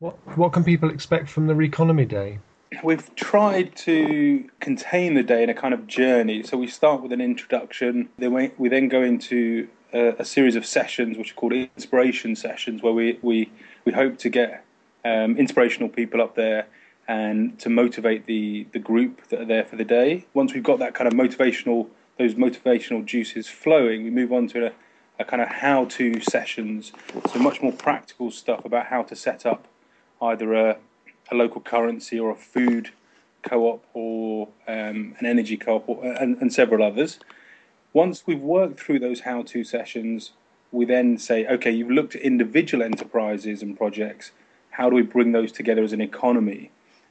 What what can people expect from the Reconomy Day? We've tried to contain the day in a kind of journey. So we start with an introduction, then we, we then go into a, a, series of sessions which are called inspiration sessions, where we we, we hope to get um, inspirational people up there and to motivate the the group that are there for the day. Once we've got that kind of motivational those motivational juices flowing, we move on to a, a kind of how-to sessions, so much more practical stuff about how to set up either a, a local currency or a food co-op or um, an energy co-op or, and, and several others. Once we've worked through those how-to sessions, we then say, okay, you've looked at individual enterprises and projects. How do we bring those together as an economy?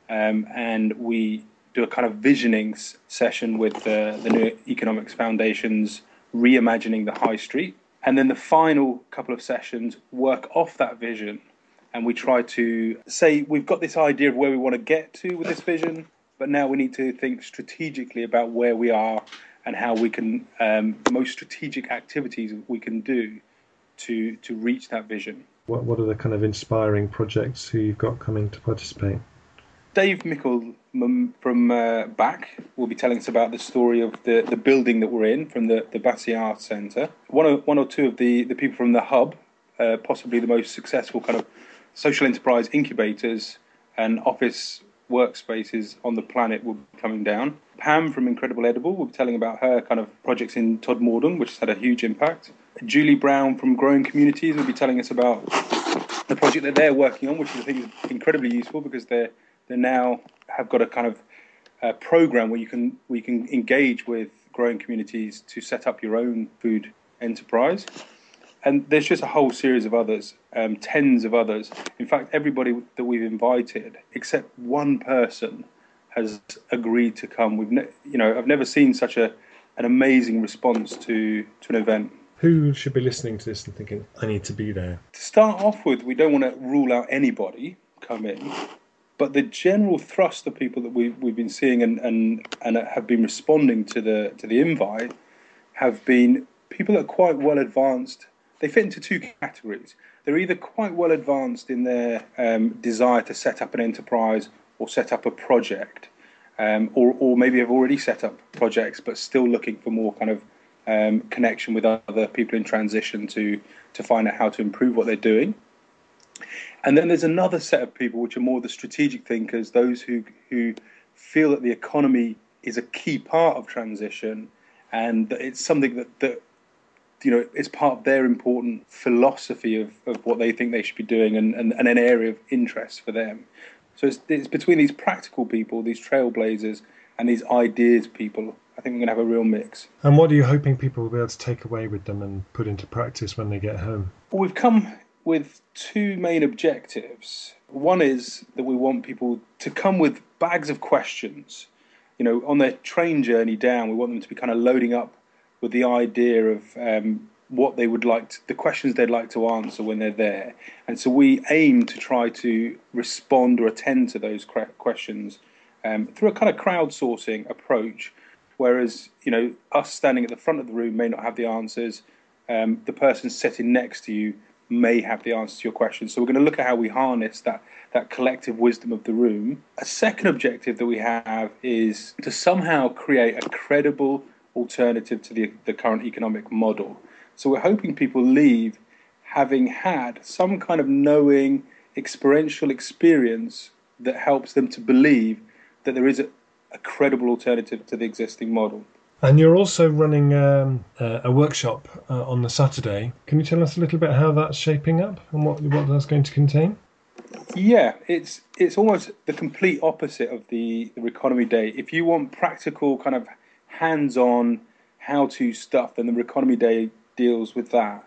Um, and we do a kind of visioning session with the, the New Economics Foundation's reimagining the high street. And then the final couple of sessions work off that vision. And we try to say we've got this idea of where we want to get to with this vision, but now we need to think strategically about where we are and how we can, um, most strategic activities we can do to, to reach that vision. What, what are the kind of inspiring projects who you've got coming to participate? Dave Mickle from uh, BAC will be telling us about the story of the, the building that we're in from the, the Battersea Arts Centre. One or, one or two of the, the people from the Hub, uh, possibly the most successful kind of social enterprise incubators and office workspaces on the planet will be coming down. Pam from Incredible Edible will be telling about her kind of projects in Todmorden, which has had a huge impact. Julie Brown from Growing Communities will be telling us about the project that they're working on, which I think is incredibly useful because they're they now have got a kind of uh, program where you can where you can engage with growing communities to set up your own food enterprise. And there's just a whole series of others, um, tens of others. In fact, everybody that we've invited, except one person, has agreed to come. We've, ne- you know, I've never seen such a an amazing response to to an event. Who should be listening to this and thinking, I need to be there? To start off with, we don't want to rule out anybody come in. But the general thrust of people that we've, we've been seeing and, and, and have been responding to the, to the invite have been people that are quite well advanced. They fit into two categories. They're either quite well advanced in their um, desire to set up an enterprise or set up a project, um, or, or maybe have already set up projects but still looking for more kind of um, connection with other people in transition to, to find out how to improve what they're doing. And then there's another set of people which are more the strategic thinkers, those who who feel that the economy is a key part of transition and that it's something that, that you know it's part of their important philosophy of, of what they think they should be doing and, and, and an area of interest for them. So it's, it's between these practical people, these trailblazers, and these ideas people. I think we're going to have a real mix. And what are you hoping people will be able to take away with them and put into practice when they get home? Well, we've come with two main objectives. One is that we want people to come with bags of questions. You know, on their train journey down, we want them to be kind of loading up with the idea of um, what they would like, to, the questions they'd like to answer when they're there. And so we aim to try to respond or attend to those questions um, through a kind of crowdsourcing approach. Whereas, you know, us standing at the front of the room may not have the answers. Um, the person sitting next to you may have the answer to your question. So we're going to look at how we harness that that collective wisdom of the room. A second objective that we have is to somehow create a credible alternative to the, the current economic model. So we're hoping people leave having had some kind of knowing, experiential experience that helps them to believe that there is a, a credible alternative to the existing model. And you're also running um, uh, a workshop uh, on the Saturday. Can you tell us a little bit how that's shaping up and what what that's going to contain? Yeah, it's it's almost the complete opposite of the the Reconomy Day. If you want practical kind of hands-on how-to stuff, then the Reconomy Day deals with that.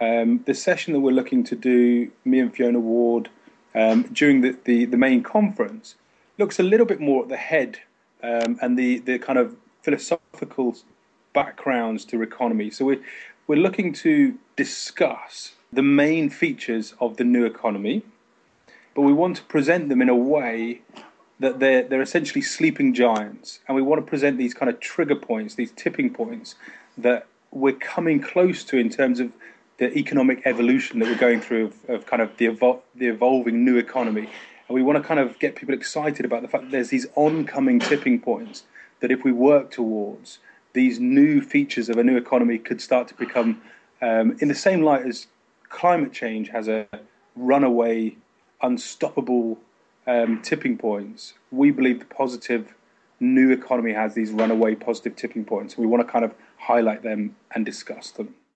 Um, the session that we're looking to do, me and Fiona Ward, um, during the, the, the, main conference, looks a little bit more at the head um, and the, the kind of philosophical backgrounds to economy. So we're, we're looking to discuss the main features of the new economy, but we want to present them in a way that they're, they're essentially sleeping giants. And we want to present these kind of trigger points, these tipping points that we're coming close to in terms of the economic evolution that we're going through of, of kind of the, evol- the evolving new economy. And we want to kind of get people excited about the fact that there's these oncoming tipping points that if we work towards, these new features of a new economy could start to become, um, in the same light as climate change has a runaway, unstoppable um, tipping points. We believe the positive new economy has these runaway positive tipping points. We want to kind of highlight them and discuss them.